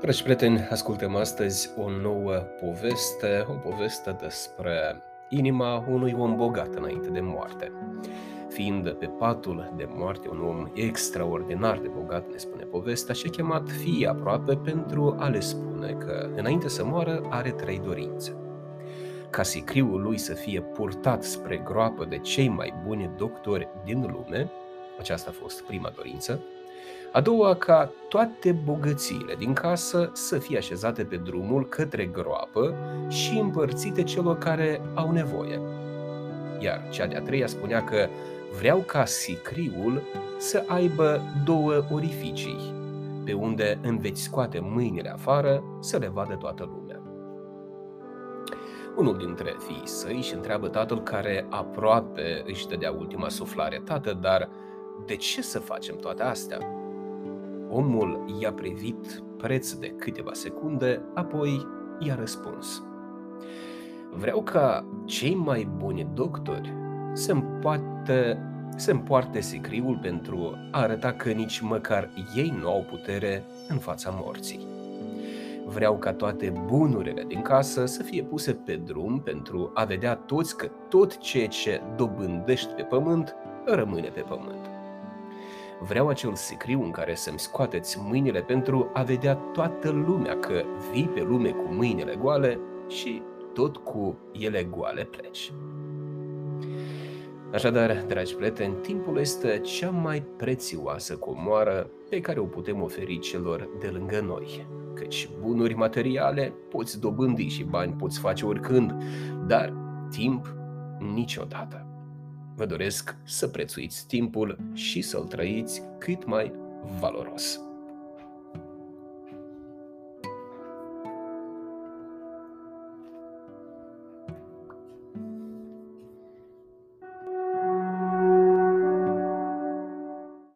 Dragi prieteni, ascultăm astăzi o nouă poveste, o poveste despre inima unui om bogat înainte de moarte. Fiind pe patul de moarte un om extraordinar de bogat, ne spune povestea, și a chemat fii aproape pentru a le spune că înainte să moară are trei dorințe. Ca sicriul lui să fie purtat spre groapă de cei mai buni doctori din lume, aceasta a fost prima dorință, a doua, ca toate bogățiile din casă să fie așezate pe drumul către groapă și împărțite celor care au nevoie. Iar cea de-a treia spunea că vreau ca sicriul să aibă două orificii, pe unde îmi veți scoate mâinile afară să le vadă toată lumea. Unul dintre fiii săi își întreabă tatăl care aproape își dădea ultima suflare. Tată, dar de ce să facem toate astea? Omul i-a privit preț de câteva secunde, apoi i-a răspuns. Vreau ca cei mai buni doctori să împoarte, să împoarte sicriul pentru a arăta că nici măcar ei nu au putere în fața morții. Vreau ca toate bunurile din casă să fie puse pe drum pentru a vedea toți că tot ceea ce dobândești pe pământ rămâne pe pământ. Vreau acel sicriu în care să-mi scoateți mâinile pentru a vedea toată lumea că vii pe lume cu mâinile goale și tot cu ele goale pleci. Așadar, dragi prieteni, timpul este cea mai prețioasă comoară pe care o putem oferi celor de lângă noi. Căci bunuri materiale poți dobândi și bani poți face oricând, dar timp niciodată. Vă doresc să prețuiți timpul și să-l trăiți cât mai valoros.